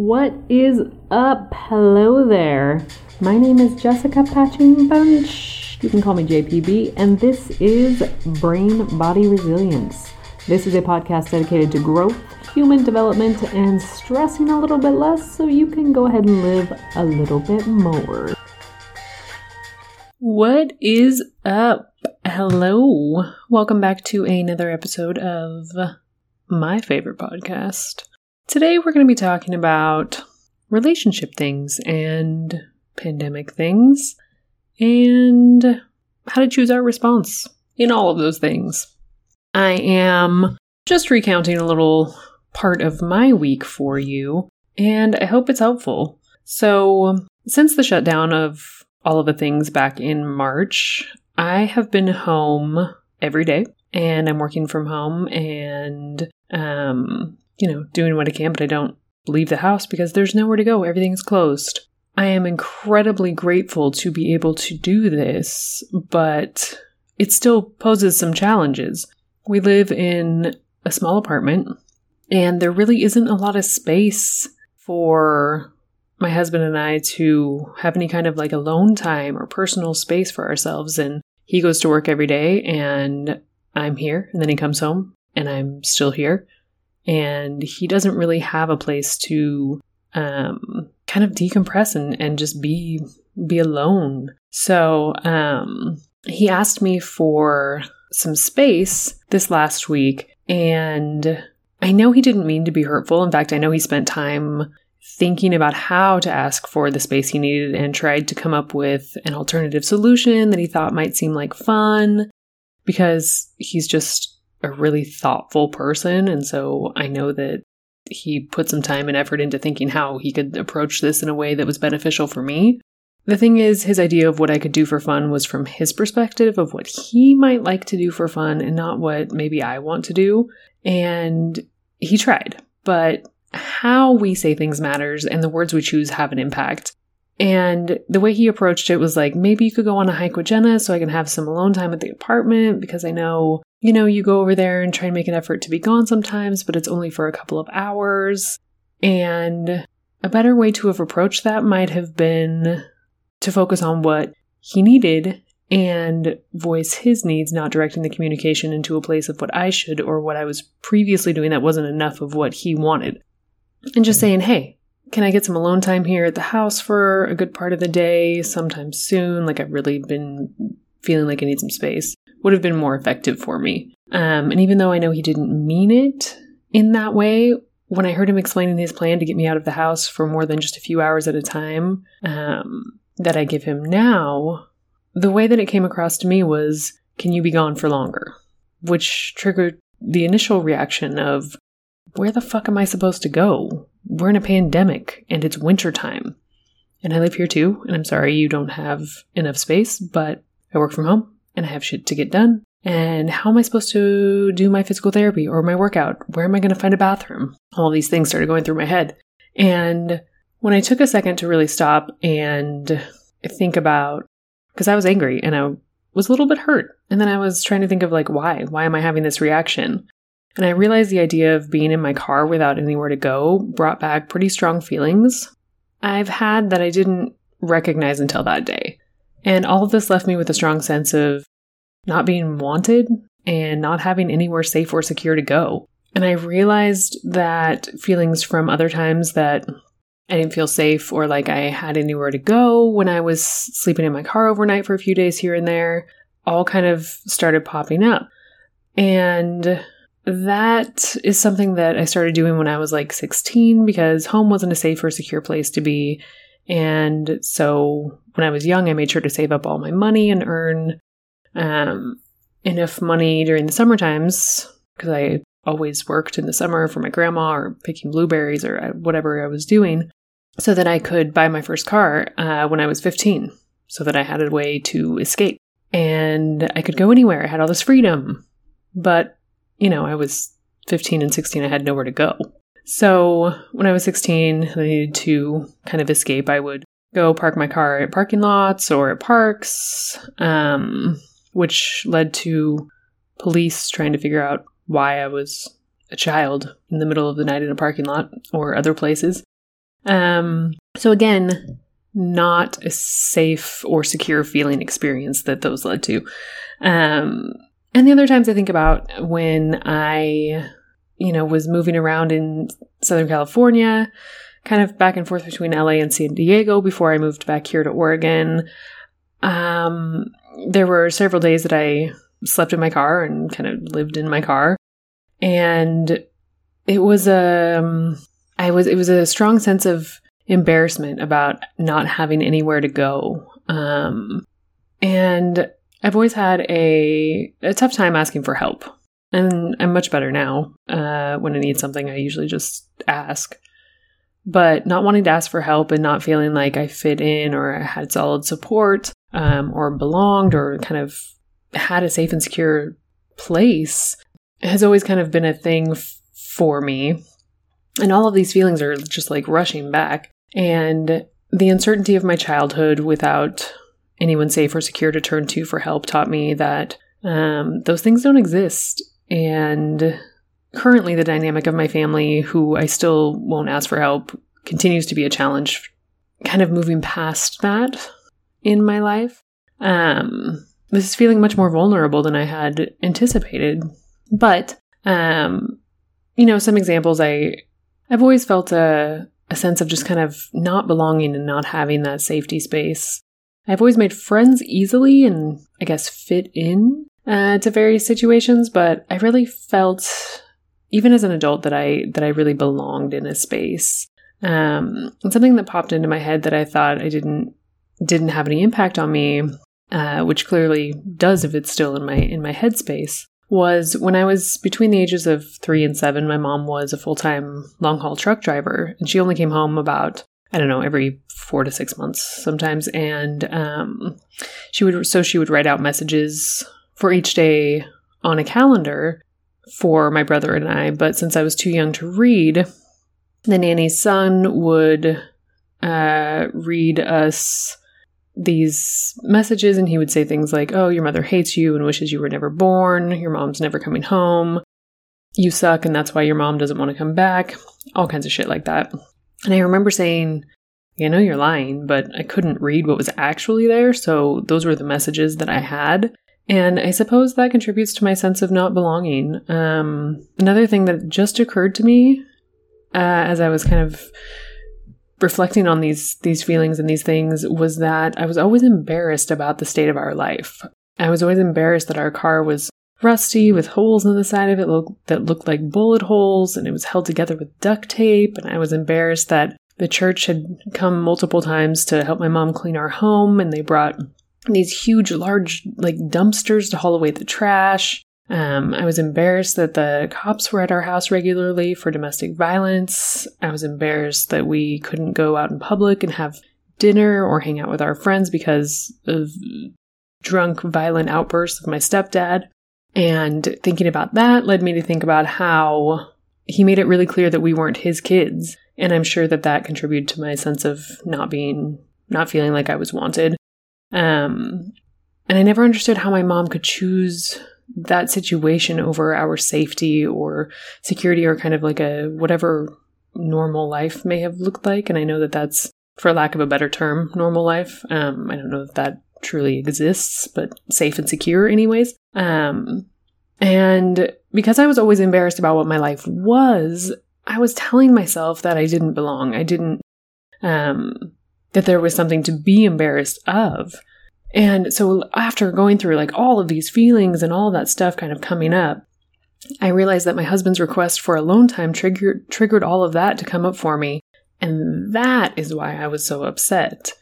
What is up? Hello there. My name is Jessica Patching Bunch. You can call me JPB, and this is Brain Body Resilience. This is a podcast dedicated to growth, human development, and stressing a little bit less so you can go ahead and live a little bit more. What is up? Hello. Welcome back to another episode of my favorite podcast. Today we're going to be talking about relationship things and pandemic things and how to choose our response in all of those things. I am just recounting a little part of my week for you, and I hope it's helpful. So, since the shutdown of all of the things back in March, I have been home every day and I'm working from home and um you know doing what I can but I don't leave the house because there's nowhere to go everything's closed. I am incredibly grateful to be able to do this, but it still poses some challenges. We live in a small apartment and there really isn't a lot of space for my husband and I to have any kind of like alone time or personal space for ourselves. And he goes to work every day and I'm here. And then he comes home and I'm still here. And he doesn't really have a place to um, kind of decompress and, and just be be alone. So um, he asked me for some space this last week and I know he didn't mean to be hurtful. In fact, I know he spent time thinking about how to ask for the space he needed and tried to come up with an alternative solution that he thought might seem like fun because he's just a really thoughtful person. And so I know that he put some time and effort into thinking how he could approach this in a way that was beneficial for me. The thing is, his idea of what I could do for fun was from his perspective of what he might like to do for fun and not what maybe I want to do. And he tried, but how we say things matters and the words we choose have an impact. And the way he approached it was like, maybe you could go on a hike with Jenna so I can have some alone time at the apartment because I know, you know, you go over there and try and make an effort to be gone sometimes, but it's only for a couple of hours. And a better way to have approached that might have been to focus on what he needed and voice his needs, not directing the communication into a place of what I should or what I was previously doing that wasn't enough of what he wanted and just mm-hmm. saying, hey, can I get some alone time here at the house for a good part of the day sometime soon? Like I've really been feeling like I need some space. Would have been more effective for me. Um, and even though I know he didn't mean it in that way, when I heard him explaining his plan to get me out of the house for more than just a few hours at a time um, that I give him now, the way that it came across to me was, can you be gone for longer? Which triggered the initial reaction of, where the fuck am I supposed to go? We're in a pandemic and it's wintertime. And I live here too, and I'm sorry you don't have enough space, but I work from home and I have shit to get done. And how am I supposed to do my physical therapy or my workout? Where am I going to find a bathroom? All these things started going through my head. And when I took a second to really stop and think about, because I was angry and I was a little bit hurt. And then I was trying to think of like, why? Why am I having this reaction? And I realized the idea of being in my car without anywhere to go brought back pretty strong feelings I've had that I didn't recognize until that day. And all of this left me with a strong sense of not being wanted and not having anywhere safe or secure to go. And I realized that feelings from other times that I didn't feel safe or like I had anywhere to go when I was sleeping in my car overnight for a few days here and there all kind of started popping up. And that is something that I started doing when I was like 16 because home wasn't a safe or secure place to be. And so when I was young, I made sure to save up all my money and earn um, enough money during the summer times because I always worked in the summer for my grandma or picking blueberries or uh, whatever I was doing so that I could buy my first car uh, when I was 15 so that I had a way to escape and I could go anywhere. I had all this freedom. But you know, I was 15 and 16, I had nowhere to go. So when I was 16, I needed to kind of escape. I would go park my car at parking lots or at parks, um, which led to police trying to figure out why I was a child in the middle of the night in a parking lot or other places. Um, so again, not a safe or secure feeling experience that those led to. Um, and the other times I think about when I, you know, was moving around in Southern California, kind of back and forth between LA and San Diego before I moved back here to Oregon. Um, there were several days that I slept in my car and kind of lived in my car. And it was a, um, I was, it was a strong sense of embarrassment about not having anywhere to go. Um, and I've always had a, a tough time asking for help. And I'm much better now. Uh, when I need something, I usually just ask. But not wanting to ask for help and not feeling like I fit in or I had solid support um, or belonged or kind of had a safe and secure place has always kind of been a thing f- for me. And all of these feelings are just like rushing back. And the uncertainty of my childhood without anyone safe or secure to turn to for help taught me that um, those things don't exist. And currently, the dynamic of my family, who I still won't ask for help, continues to be a challenge. Kind of moving past that in my life. Um, this is feeling much more vulnerable than I had anticipated. But, um, you know, some examples I, I've always felt a, a sense of just kind of not belonging and not having that safety space. I've always made friends easily and I guess fit in uh, to various situations, but I really felt, even as an adult, that I that I really belonged in a space. Um, and something that popped into my head that I thought I didn't didn't have any impact on me, uh, which clearly does if it's still in my in my headspace, was when I was between the ages of three and seven. My mom was a full time long haul truck driver, and she only came home about I don't know every four to six months sometimes, and um, she would so she would write out messages for each day on a calendar for my brother and I. But since I was too young to read, the nanny's son would uh, read us these messages and he would say things like, Oh, your mother hates you and wishes you were never born. Your mom's never coming home. You suck and that's why your mom doesn't want to come back. All kinds of shit like that. And I remember saying, I know you're lying, but I couldn't read what was actually there. So those were the messages that I had. And I suppose that contributes to my sense of not belonging. Um, another thing that just occurred to me uh, as I was kind of reflecting on these these feelings and these things was that I was always embarrassed about the state of our life. I was always embarrassed that our car was rusty with holes in the side of it that looked like bullet holes and it was held together with duct tape and I was embarrassed that the church had come multiple times to help my mom clean our home and they brought these huge large like dumpsters to haul away the trash um, I was embarrassed that the cops were at our house regularly for domestic violence. I was embarrassed that we couldn't go out in public and have dinner or hang out with our friends because of drunk, violent outbursts of my stepdad. And thinking about that led me to think about how he made it really clear that we weren't his kids. And I'm sure that that contributed to my sense of not being, not feeling like I was wanted. Um, and I never understood how my mom could choose that situation over our safety or security or kind of like a whatever normal life may have looked like. And I know that that's, for lack of a better term, normal life. Um, I don't know if that truly exists, but safe and secure, anyways. Um, and because I was always embarrassed about what my life was, I was telling myself that I didn't belong. I didn't, um, that there was something to be embarrassed of. And so after going through like all of these feelings and all that stuff kind of coming up, I realized that my husband's request for alone time triggered triggered all of that to come up for me. And that is why I was so upset.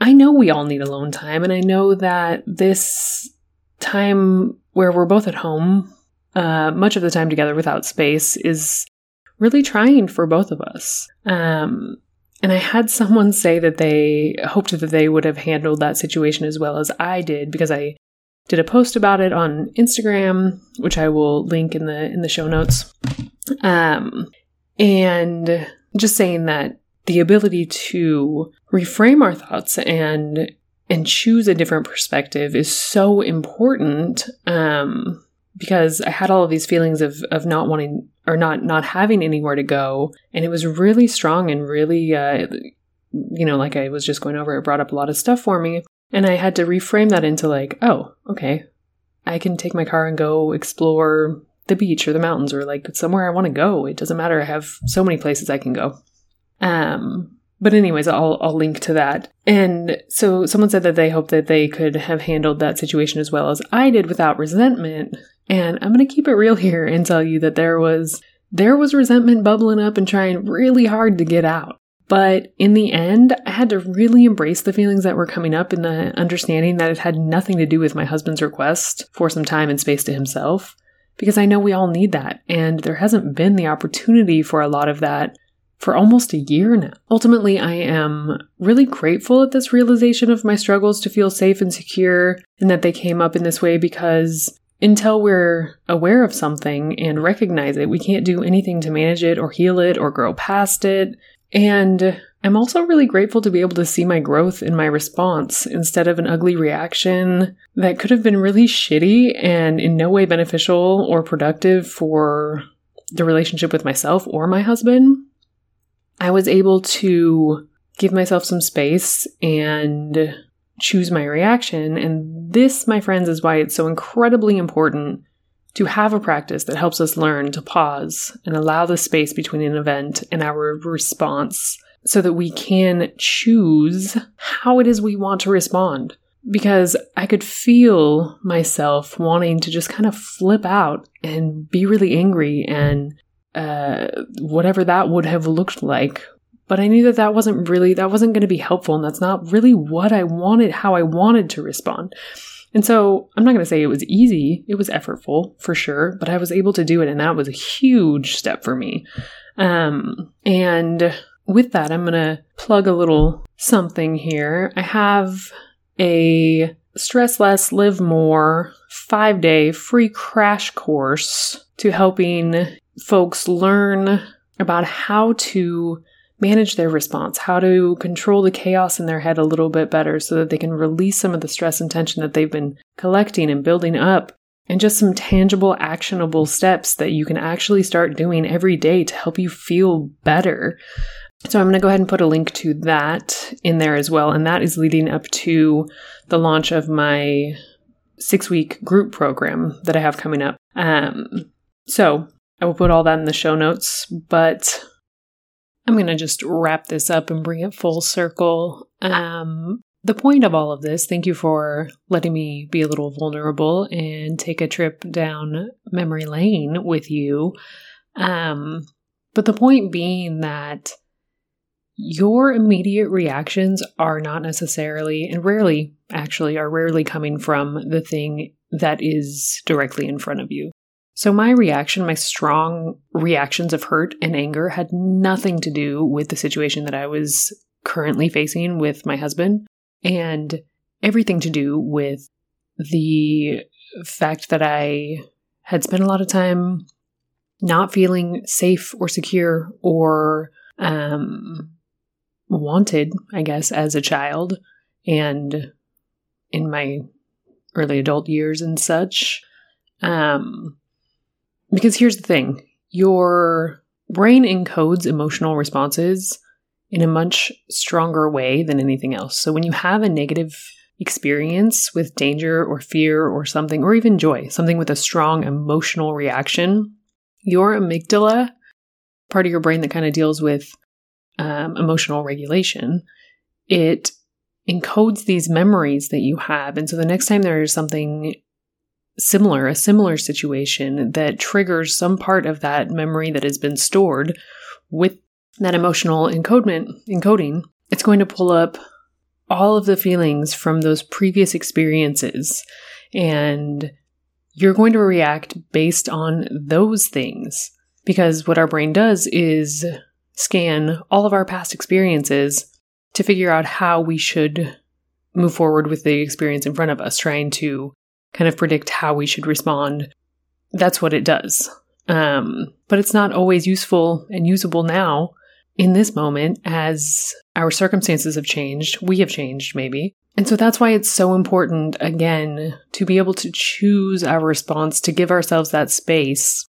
I know we all need alone time, and I know that this time where we're both at home, uh, much of the time together without space, is really trying for both of us. Um, and I had someone say that they hoped that they would have handled that situation as well as I did because I did a post about it on Instagram, which I will link in the in the show notes. Um, and just saying that the ability to reframe our thoughts and and choose a different perspective is so important um, because I had all of these feelings of of not wanting or not not having anywhere to go. And it was really strong and really uh, you know like i was just going over it brought up a lot of stuff for me. And i had to reframe that into like oh okay. I can take my car and go explore the beach or the mountains or like somewhere i want to go. It doesn't matter. I have so many places i can go. Um but anyways i'll i'll link to that. And so someone said that they hope that they could have handled that situation as well as i did without resentment and I'm going to keep it real here and tell you that there was there was resentment bubbling up and trying really hard to get out. But in the end, I had to really embrace the feelings that were coming up and the understanding that it had nothing to do with my husband's request for some time and space to himself. Because I know we all need that, and there hasn't been the opportunity for a lot of that for almost a year now. Ultimately, I am really grateful at this realization of my struggles to feel safe and secure and that they came up in this way because until we're aware of something and recognize it, we can't do anything to manage it or heal it or grow past it. And I'm also really grateful to be able to see my growth in my response instead of an ugly reaction that could have been really shitty and in no way beneficial or productive for the relationship with myself or my husband. I was able to give myself some space and choose my reaction. And this, my friends, is why it's so incredibly important to have a practice that helps us learn to pause and allow the space between an event and our response so that we can choose how it is we want to respond. Because I could feel myself wanting to just kind of flip out and be really angry and uh, whatever that would have looked like but I knew that that wasn't really, that wasn't going to be helpful. And that's not really what I wanted, how I wanted to respond. And so I'm not going to say it was easy. It was effortful for sure, but I was able to do it. And that was a huge step for me. Um, and with that, I'm going to plug a little something here. I have a stress less, live more five day free crash course to helping folks learn about how to manage their response, how to control the chaos in their head a little bit better so that they can release some of the stress and tension that they've been collecting and building up, and just some tangible, actionable steps that you can actually start doing every day to help you feel better. So I'm going to go ahead and put a link to that in there as well. And that is leading up to the launch of my six week group program that I have coming up. Um, so I will put all that in the show notes, but I'm going to just wrap this up and bring it full circle. Um, the point of all of this, thank you for letting me be a little vulnerable and take a trip down memory lane with you. Um, but the point being that your immediate reactions are not necessarily, and rarely actually, are rarely coming from the thing that is directly in front of you. So, my reaction, my strong reactions of hurt and anger, had nothing to do with the situation that I was currently facing with my husband, and everything to do with the fact that I had spent a lot of time not feeling safe or secure or um, wanted, I guess, as a child and in my early adult years and such. Um, because here's the thing your brain encodes emotional responses in a much stronger way than anything else. So when you have a negative experience with danger or fear or something, or even joy, something with a strong emotional reaction, your amygdala, part of your brain that kind of deals with um, emotional regulation, it encodes these memories that you have. And so the next time there is something similar, a similar situation that triggers some part of that memory that has been stored with that emotional encodement, encoding, it's going to pull up all of the feelings from those previous experiences. And you're going to react based on those things. Because what our brain does is scan all of our past experiences to figure out how we should move forward with the experience in front of us, trying to kind of predict how we should respond. That's what it does. Um, but it's not always useful and usable now in this moment as our circumstances have changed. We have changed, maybe. And so that's why it's so important, again, to be able to choose our response, to give ourselves that space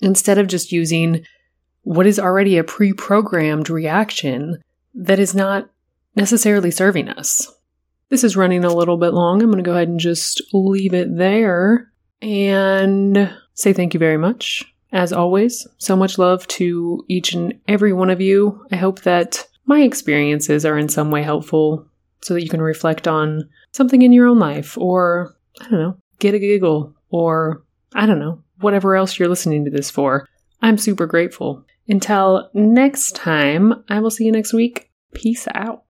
instead of just using what is already a pre programmed reaction that is not necessarily serving us. This is running a little bit long. I'm going to go ahead and just leave it there and say thank you very much. As always, so much love to each and every one of you. I hope that my experiences are in some way helpful so that you can reflect on something in your own life or, I don't know, get a giggle or, I don't know, whatever else you're listening to this for. I'm super grateful. Until next time, I will see you next week. Peace out.